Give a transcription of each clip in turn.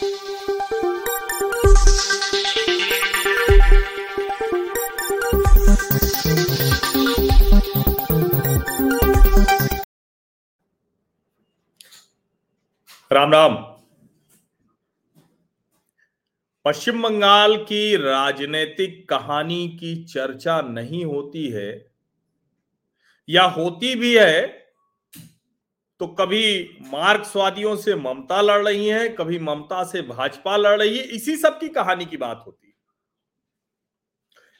राम राम। पश्चिम बंगाल की राजनीतिक कहानी की चर्चा नहीं होती है, या होती भी है तो कभी मार्क्सवादियों से ममता लड़ रही है, कभी ममता से भाजपा लड़ रही है, इसी सब की कहानी की बात होती है।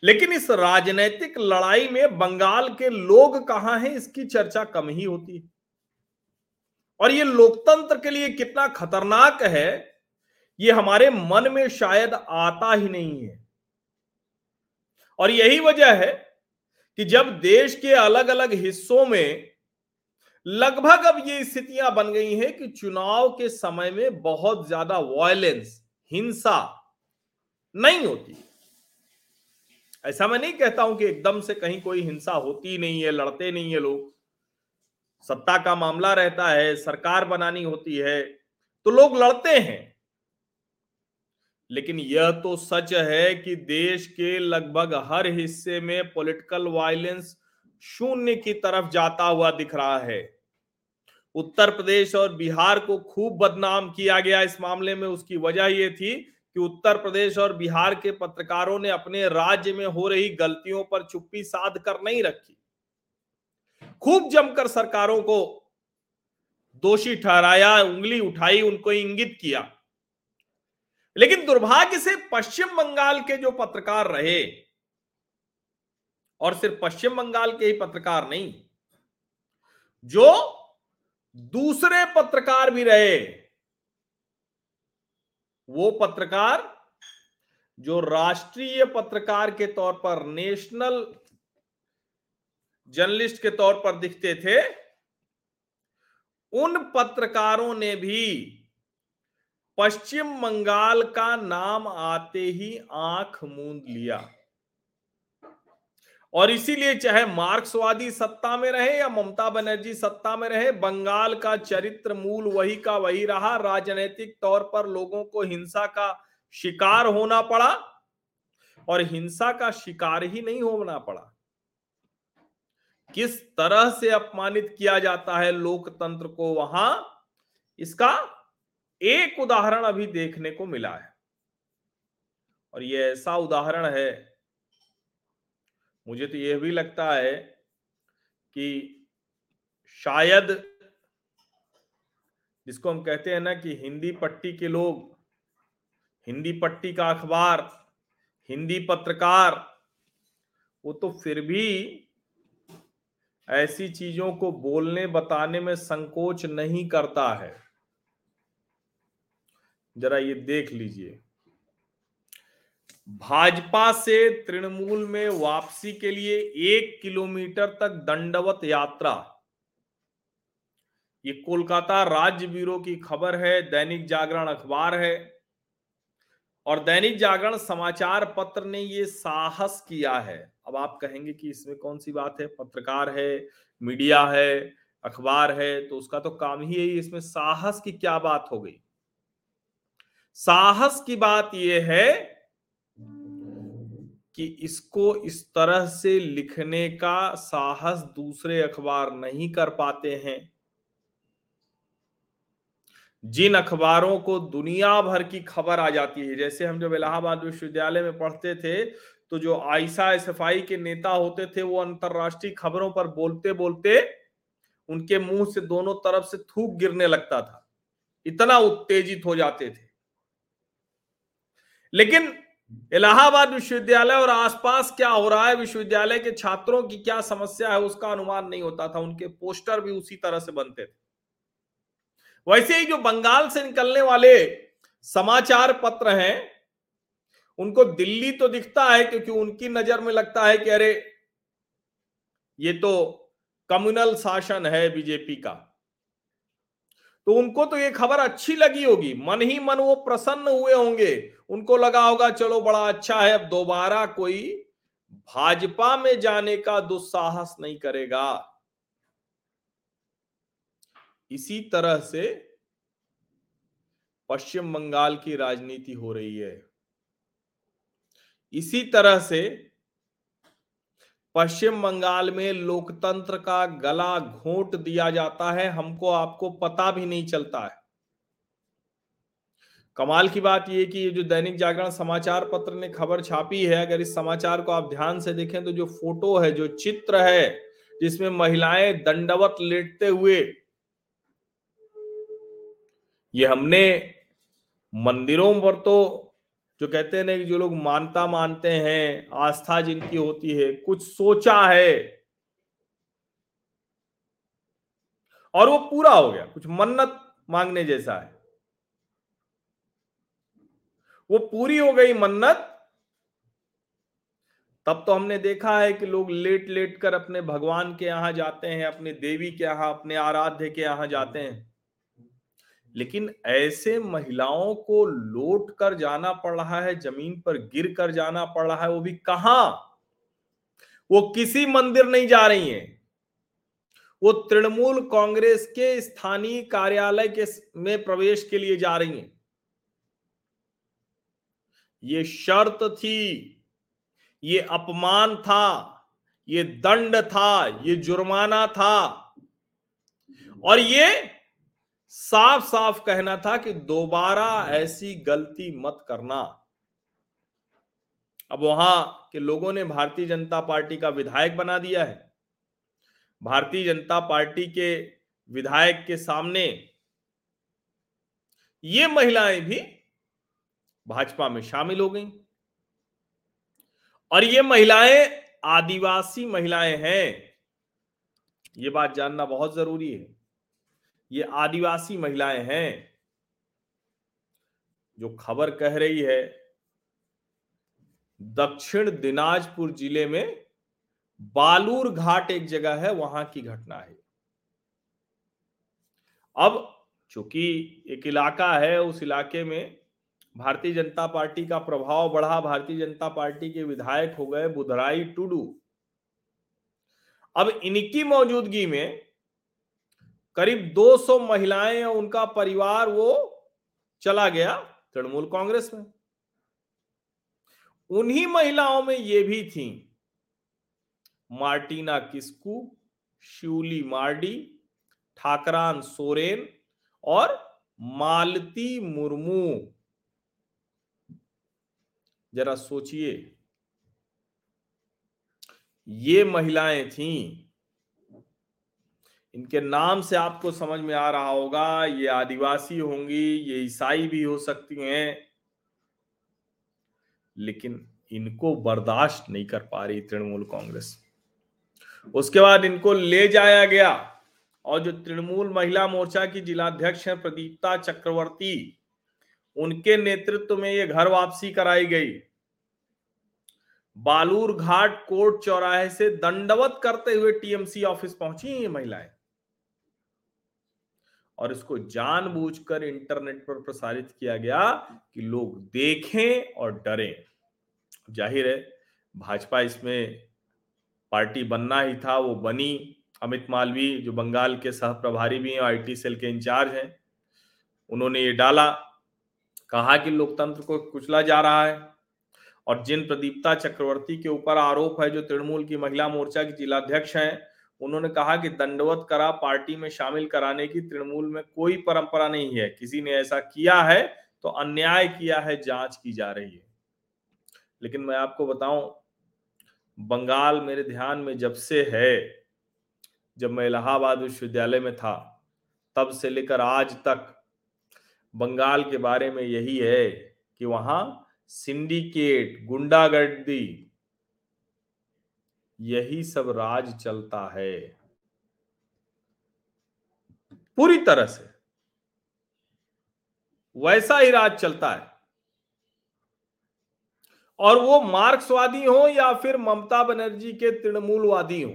लेकिन इस राजनीतिक लड़ाई में बंगाल के लोग कहाँ हैं, इसकी चर्चा कम ही होती है। और ये लोकतंत्र के लिए कितना खतरनाक है, ये हमारे मन में शायद आता ही नहीं है। और यही वजह है कि जब देश के अलग अलग हिस्सों में लगभग अब ये स्थितियाँ बन गई हैं कि चुनाव के समय में बहुत ज़्यादा वायलेंस हिंसा नहीं होती। ऐसा मैं नहीं कहता हूँ कि एकदम से कहीं कोई हिंसा होती नहीं है, लड़ते नहीं है लोग। सत्ता का मामला रहता है, सरकार बनानी होती है तो लोग लड़ते हैं। लेकिन यह तो सच है कि देश के लगभग हर हिस्से में पॉलिटिकल वायलेंस शून्य की तरफ़ जाता हुआ दिख रहा है। उत्तर प्रदेश और बिहार को खूब बदनाम किया गया इस मामले में। उसकी वजह यह थी कि उत्तर प्रदेश और बिहार के पत्रकारों ने अपने राज्य में हो रही गलतियों पर चुप्पी साध कर नहीं रखी। खूब जमकर सरकारों को दोषी ठहराया, उंगली उठाई, उनको इंगित किया। लेकिन दुर्भाग्य से पश्चिम बंगाल के जो पत्रकार रहे और सिर्फ़ पश्चिम बंगाल के ही पत्रकार नहीं, जो दूसरे पत्रकार भी रहे, वो पत्रकार जो राष्ट्रीय पत्रकार के तौर पर नेशनल जर्नलिस्ट के तौर पर दिखते थे, उन पत्रकारों ने भी पश्चिम बंगाल का नाम आते ही आँख मूंद लिया। और इसीलिए चाहे मार्क्सवादी सत्ता में रहे या ममता बनर्जी सत्ता में रहे, बंगाल का चरित्र मूल वही का वही रहा। राजनीतिक तौर पर लोगों को हिंसा का शिकार होना पड़ा और हिंसा का शिकार ही नहीं होना पड़ा। किस तरह से अपमानित किया जाता है लोकतंत्र को वहाँ, इसका एक उदाहरण अभी देखने को मिला है। और ये ऐसा उदाहरण है मुझे तो यह भी लगता है कि शायद जिसको हम कहते हैं ना कि हिंदी पट्टी के लोग, हिंदी पट्टी का अखबार, हिंदी पत्रकार, वो तो फिर भी ऐसी चीज़ों को बोलने, बताने में संकोच नहीं करता है। जरा ये देख लीजिए। भाजपा से तृणमूल में वापसी के लिए एक किलोमीटर तक दंडवत यात्रा। ये कोलकाता राज्य ब्यूरो की खबर है, दैनिक जागरण अखबार है। और दैनिक जागरण समाचार पत्र ने ये साहस किया है। अब आप कहेंगे कि इसमें कौन सी बात है? पत्रकार है, मीडिया है, अखबार है तो उसका तो काम ही है, इसमें साहस की क्या बात हो गई? साहस की बात यह है कि इसको इस तरह से लिखने का साहस दूसरे अखबार नहीं कर पाते हैं। जिन अखबारों को दुनिया भर की खबर आ जाती है, जैसे हम जब इलाहाबाद विश्वविद्यालय में पढ़ते थे तो जो आयसा सफ़ाई के नेता होते थे, वो अंतरराष्ट्रीय खबरों पर बोलते बोलते उनके मुँह से दोनों तरफ़ से थूक गिरने लगता था। इतना उत्तेजित हो जाते थे। लेकिन इलाहाबाद विश्वविद्यालय और आसपास क्या हो रहा है? विश्वविद्यालय के छात्रों की क्या समस्या है उसका अनुमान नहीं होता था। उनके पोस्टर भी उसी तरह से बनते थे। वैसे ही जो बंगाल से निकलने वाले समाचार पत्र हैं, उनको दिल्ली तो दिखता है क्योंकि उनकी नज़र में लगता है कि अरे, ये तो कम्युनल शासन है बीजेपी का। तो उनको तो ये खबर अच्छी लगी होगी। मन ही मन वो प्रसन्न हुए होंगे। उनको लगा होगा, चलो बड़ा अच्छा है, अब दोबारा कोई भाजपा में जाने का दुस्साहस नहीं करेगा। इसी तरह से पश्चिम बंगाल की राजनीति हो रही है। इसी तरह से पश्चिम बंगाल में लोकतंत्र का गला घोट दिया जाता है, हमको आपको पता भी नहीं चलता है। कमाल की बात यह कि जो दैनिक जागरण समाचार पत्र ने खबर छापी है, अगर इस समाचार को आप ध्यान से देखें तो जो फ़ोटो है, जो चित्र है, जिसमें महिलाएँ दंडवत लेटते हुए, ये हमने मंदिरों पर तो जो कहते हैं ना कि जो लोग मानता मानते हैं, आस्था जिनकी होती है, कुछ सोचा है। और वो पूरा हो गया, कुछ मन्नत मांगने जैसा है। वो पूरी हो गई मन्नत। तब तो हमने देखा है कि लोग लेट लेट कर अपने भगवान के यहाँ जाते हैं, अपने देवी के यहाँ, अपने आराध्य के यहाँ जाते हैं। लेकिन ऐसे महिलाओं को लौट कर जाना पड़ रहा है, ज़मीन पर गिर कर जाना पड़ रहा है, वो भी कहा? वो किसी मंदिर नहीं जा रही हैं। वो तृणमूल कांग्रेस के स्थानीय कार्यालय के में प्रवेश के लिए जा रही हैं। ये शर्त थी, ये अपमान था, ये दंड था, ये जुर्माना था। और ये साफ़ साफ़ कहना था कि दोबारा ऐसी गलती मत करना। अब वहाँ के लोगों ने भारतीय जनता पार्टी का विधायक बना दिया है। भारतीय जनता पार्टी के विधायक के सामने ये महिलाएँ भी भाजपा में शामिल हो गई। और ये महिलाएँ आदिवासी महिलाएँ हैं, ये बात जानना बहुत ज़रूरी है। ये आदिवासी महिलाएँ हैं जो खबर कह रही है, दक्षिण दिनाजपुर ज़िले में बालूर घाट एक जगह है, वहाँ की घटना है। अब चूँकि एक इलाका है, उस इलाके में भारतीय जनता पार्टी का प्रभाव बढ़ा, भारतीय जनता पार्टी के विधायक हो गए बुधराई टुडू। अब इनकी मौजूदगी में करीब 200 महिलाएँ और उनका परिवार वो चला गया तृणमूल कांग्रेस में। उन्हीं महिलाओं में ये भी थी मार्टिना किस्कू शिवली मार्डी, ठाकरान सोरेन और मालती मुर्मू। जरा सोचिए, ये महिलाएँ थी इनके नाम से आपको समझ में आ रहा होगा, ये आदिवासी होंगी, ये ईसाई भी हो सकती हैं। लेकिन इनको बर्दाश्त नहीं कर पा रही तृणमूल कांग्रेस। उसके बाद इनको ले जाया गया और जो तृणमूल महिला मोर्चा की जिलाध्यक्ष हैं प्रदीप्ता चक्रवर्ती, उनके नेतृत्व में ये घर वापसी कराई गई। बालूर घाट कोर्ट चौराहे से दंडवत करते हुए टीएमसी ऑफ़िस पहुँची ये महिलाएँ। और इसको जानबूझकर इंटरनेट पर प्रसारित किया गया कि लोग देखें और डरें। ज़ाहिर है, भाजपा इसमें पार्टी बनना ही था, वो बनी। अमित मालवी जो बंगाल के सह प्रभारी भी हैं, आईटी सेल के इंचार्ज हैं, उन्होंने ये डाला, कहा कि लोकतंत्र को कुचला जा रहा है और जिन प्रदीप्ता चक्रवर्ती के ऊपर आरोप है, जो तृणमूल की महिला मोर्चा की जिलाध्यक्ष हैं उन्होंने कहा कि दंडवत करा, पार्टी में शामिल कराने की तृणमूल में कोई परंपरा नहीं है। किसी ने ऐसा किया है तो अन्याय किया है, जाँच की जा रही है। लेकिन मैं आपको बताऊँ, बंगाल मेरे ध्यान में जब से है, जब मैं इलाहाबाद विश्वविद्यालय में था, तब से लेकर आज तक बंगाल के बारे में यही है कि वहाँ सिंडिकेट, गुंडागर्दी यही सब राज चलता है। पूरी तरह से। वैसा ही राज चलता है। और वो मार्क्सवादी हो या फिर ममता बनर्जी के तृणमूलवादी हो,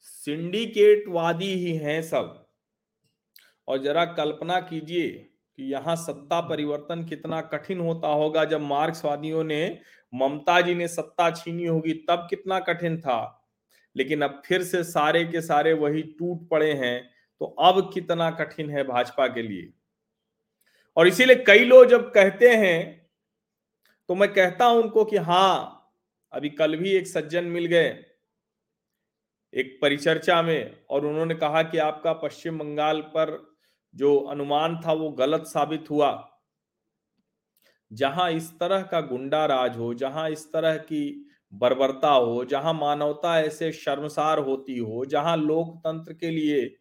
सिंडिकेटवादी ही हैं सब। और जरा कल्पना कीजिए कि यहाँ सत्ता परिवर्तन कितना कठिन होता होगा। जब मार्क्सवादियों ने, ममता जी ने सत्ता छीनी होगी, तब कितना कठिन था। लेकिन अब फिर से सारे के सारे वही टूट पड़े हैं तो अब कितना कठिन है भाजपा के लिए। और इसीलिए कई लोग जब कहते हैं तो मैं कहता हूँ उनको कि हाँ, अभी कल भी एक सज्जन मिल गए, एक परिचर्चा में, और उन्होंने कहा कि आपका पश्चिम बंगाल पर जो अनुमान था वो गलत साबित हुआ। जहाँ इस तरह का गुंडा राज हो, जहाँ इस तरह की बर्बरता हो, जहाँ मानवता ऐसे शर्मसार होती हो, जहाँ लोकतंत्र के लिए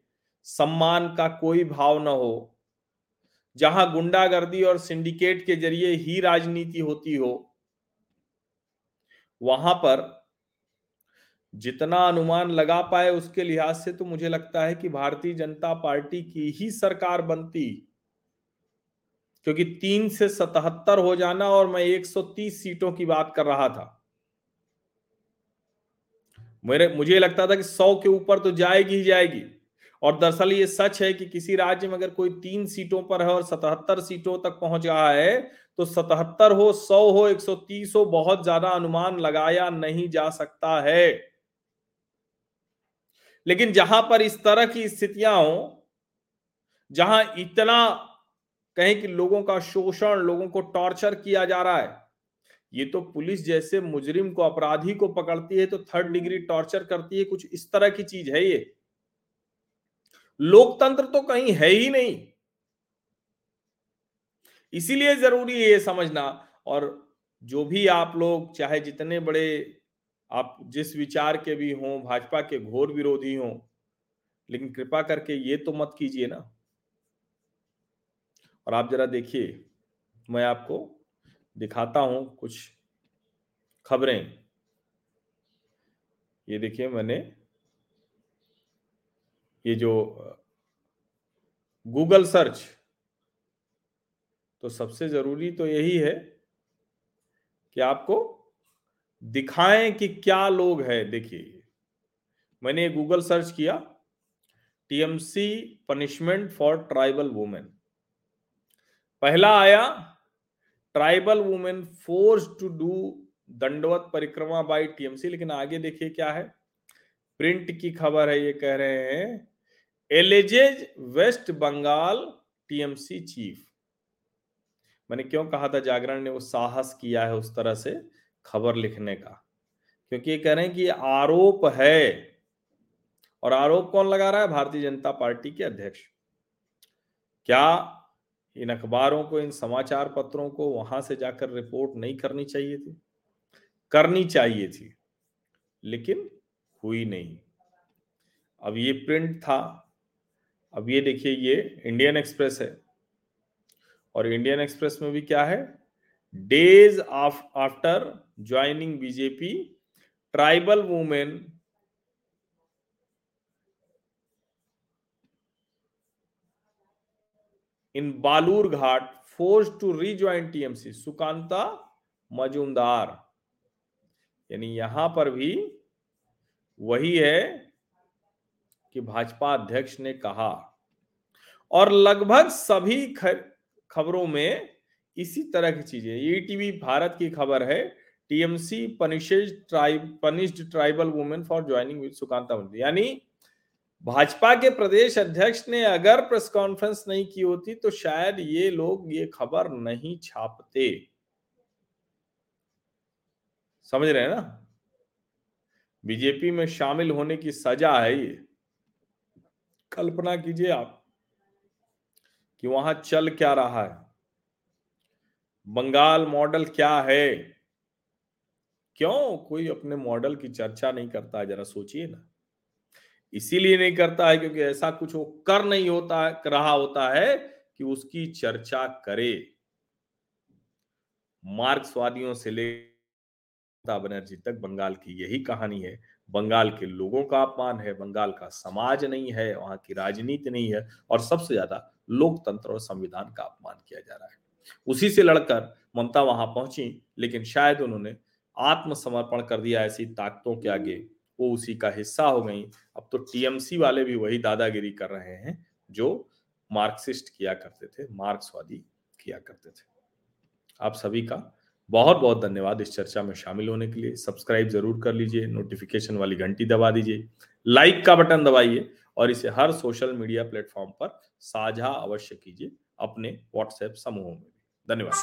सम्मान का कोई भाव न हो, जहाँ गुंडागर्दी और सिंडिकेट के ज़रिए ही राजनीति होती हो, वहाँ पर जितना अनुमान लगा पाए उसके लिहाज से तो मुझे लगता है कि भारतीय जनता पार्टी की ही सरकार बनती। क्योंकि तीन से सतहत्तर हो जाना और मैं 130 सीटों की बात कर रहा था। मेरे, मुझे लगता था कि 100 के ऊपर तो जाएगी ही जाएगी। और दरअसल ये सच है कि किसी राज्य में अगर कोई तीन सीटों पर है और सतहत्तर सीटों तक पहुँच रहा है तो सतहत्तर हो, सौ हो, एक सौ तीस हो, बहुत ज़्यादा अनुमान लगाया नहीं जा सकता है। लेकिन जहाँ पर इस तरह की स्थितियाँ हो, जहाँ इतना कहें कि लोगों का शोषण, लोगों को टॉर्चर किया जा रहा है, ये तो पुलिस जैसे मुजरिम को, अपराधी को पकड़ती है तो थर्ड डिग्री टॉर्चर करती है, कुछ इस तरह की चीज़ है ये। लोकतंत्र तो कहीं है ही नहीं। इसीलिए ज़रूरी है ये समझना, और जो भी आप लोग, चाहे जितने बड़े आप जिस विचार के भी हों, भाजपा के घोर विरोधी हों, लेकिन कृपा करके ये तो मत कीजिए ना। और आप जरा देखिए, मैं आपको दिखाता हूँ कुछ खबरें। ये देखिए मैंने, ये जो, गूगल सर्च तो सबसे ज़रूरी तो यही है कि आपको दिखाएँ कि क्या लोग हैं। देखिए, मैंने गूगल सर्च किया, TMC punishment for tribal women. पहला आया, tribal women force to do dandvat parikrama by TMC, लेकिन आगे देखिए क्या है। प्रिंट की खबर है, ये कह रहे हैं, alleges West Bengal TMC chief. मैंने क्यों कहा था, जागरण ने वो साहस किया है उस तरह से खबर लिखने का। क्योंकि ये कह रहे हैं कि आरोप है। और आरोप कौन लगा रहा है? भारतीय जनता पार्टी के अध्यक्ष। क्या इन अखबारों को, इन समाचार पत्रों को वहाँ से जाकर रिपोर्ट नहीं करनी चाहिए थी? करनी चाहिए थी, लेकिन हुई नहीं। अब ये प्रिंट था। अब ये देखिए, ये इंडियन एक्सप्रेस है। और इंडियन एक्सप्रेस में भी क्या है? Days after joining BJP tribal women in Balurghat force to rejoin TMC Sukanta Majumdar यानी यहाँ पर भी वही है कि भाजपा अध्यक्ष ने कहा। और लगभग सभी खबरों में इसी तरह की चीज़ें ये टीवी भारत की खबर है TMC punishes tribe punished tribal women for joining with Sukanta मंत्री यानी भाजपा के प्रदेश अध्यक्ष ने अगर प्रेस कॉन्फ्रेंस नहीं की होती तो शायद ये लोग ये खबर नहीं छापते। समझ रहे हैं ना? बीजेपी में शामिल होने की सजा है ये। कल्पना कीजिए आप कि वहाँ चल क्या रहा है। बंगाल मॉडल क्या है? क्यों कोई अपने मॉडल की चर्चा नहीं करता है? जरा सोचिए ना। इसीलिए नहीं करता है क्योंकि ऐसा कुछ वो कर नहीं होता है, रहा होता है कि उसकी चर्चा करे। मार्क्सवादियों से ले बनर्जी तक बंगाल की यही कहानी है। बंगाल के लोगों का अपमान है, बंगाल का समाज नहीं है, वहाँ की राजनीति नहीं है और सबसे ज़्यादा लोकतंत्र और संविधान का अपमान किया जा रहा है। उसी से लड़कर ममता वहाँ पहुँची, लेकिन शायद उन्होंने आत्मसमर्पण कर दिया ऐसी ताकतों के आगे। वो उसी का हिस्सा हो गई। अब तो टीएमसी वाले भी वही दादागिरी कर रहे हैं जो मार्क्सिस्ट किया करते थे, मार्क्सवादी किया करते थे। आप सभी का बहुत बहुत धन्यवाद इस चर्चा में शामिल होने के लिए। सब्सक्राइब ज़रूर कर लीजिए, नोटिफिकेशन वाली घंटी दबा दीजिए, लाइक का बटन दबाइए और इसे हर सोशल मीडिया प्लेटफॉर्म पर साझा अवश्य कीजिए अपने व्हाट्सएप समूहों में धन्यवाद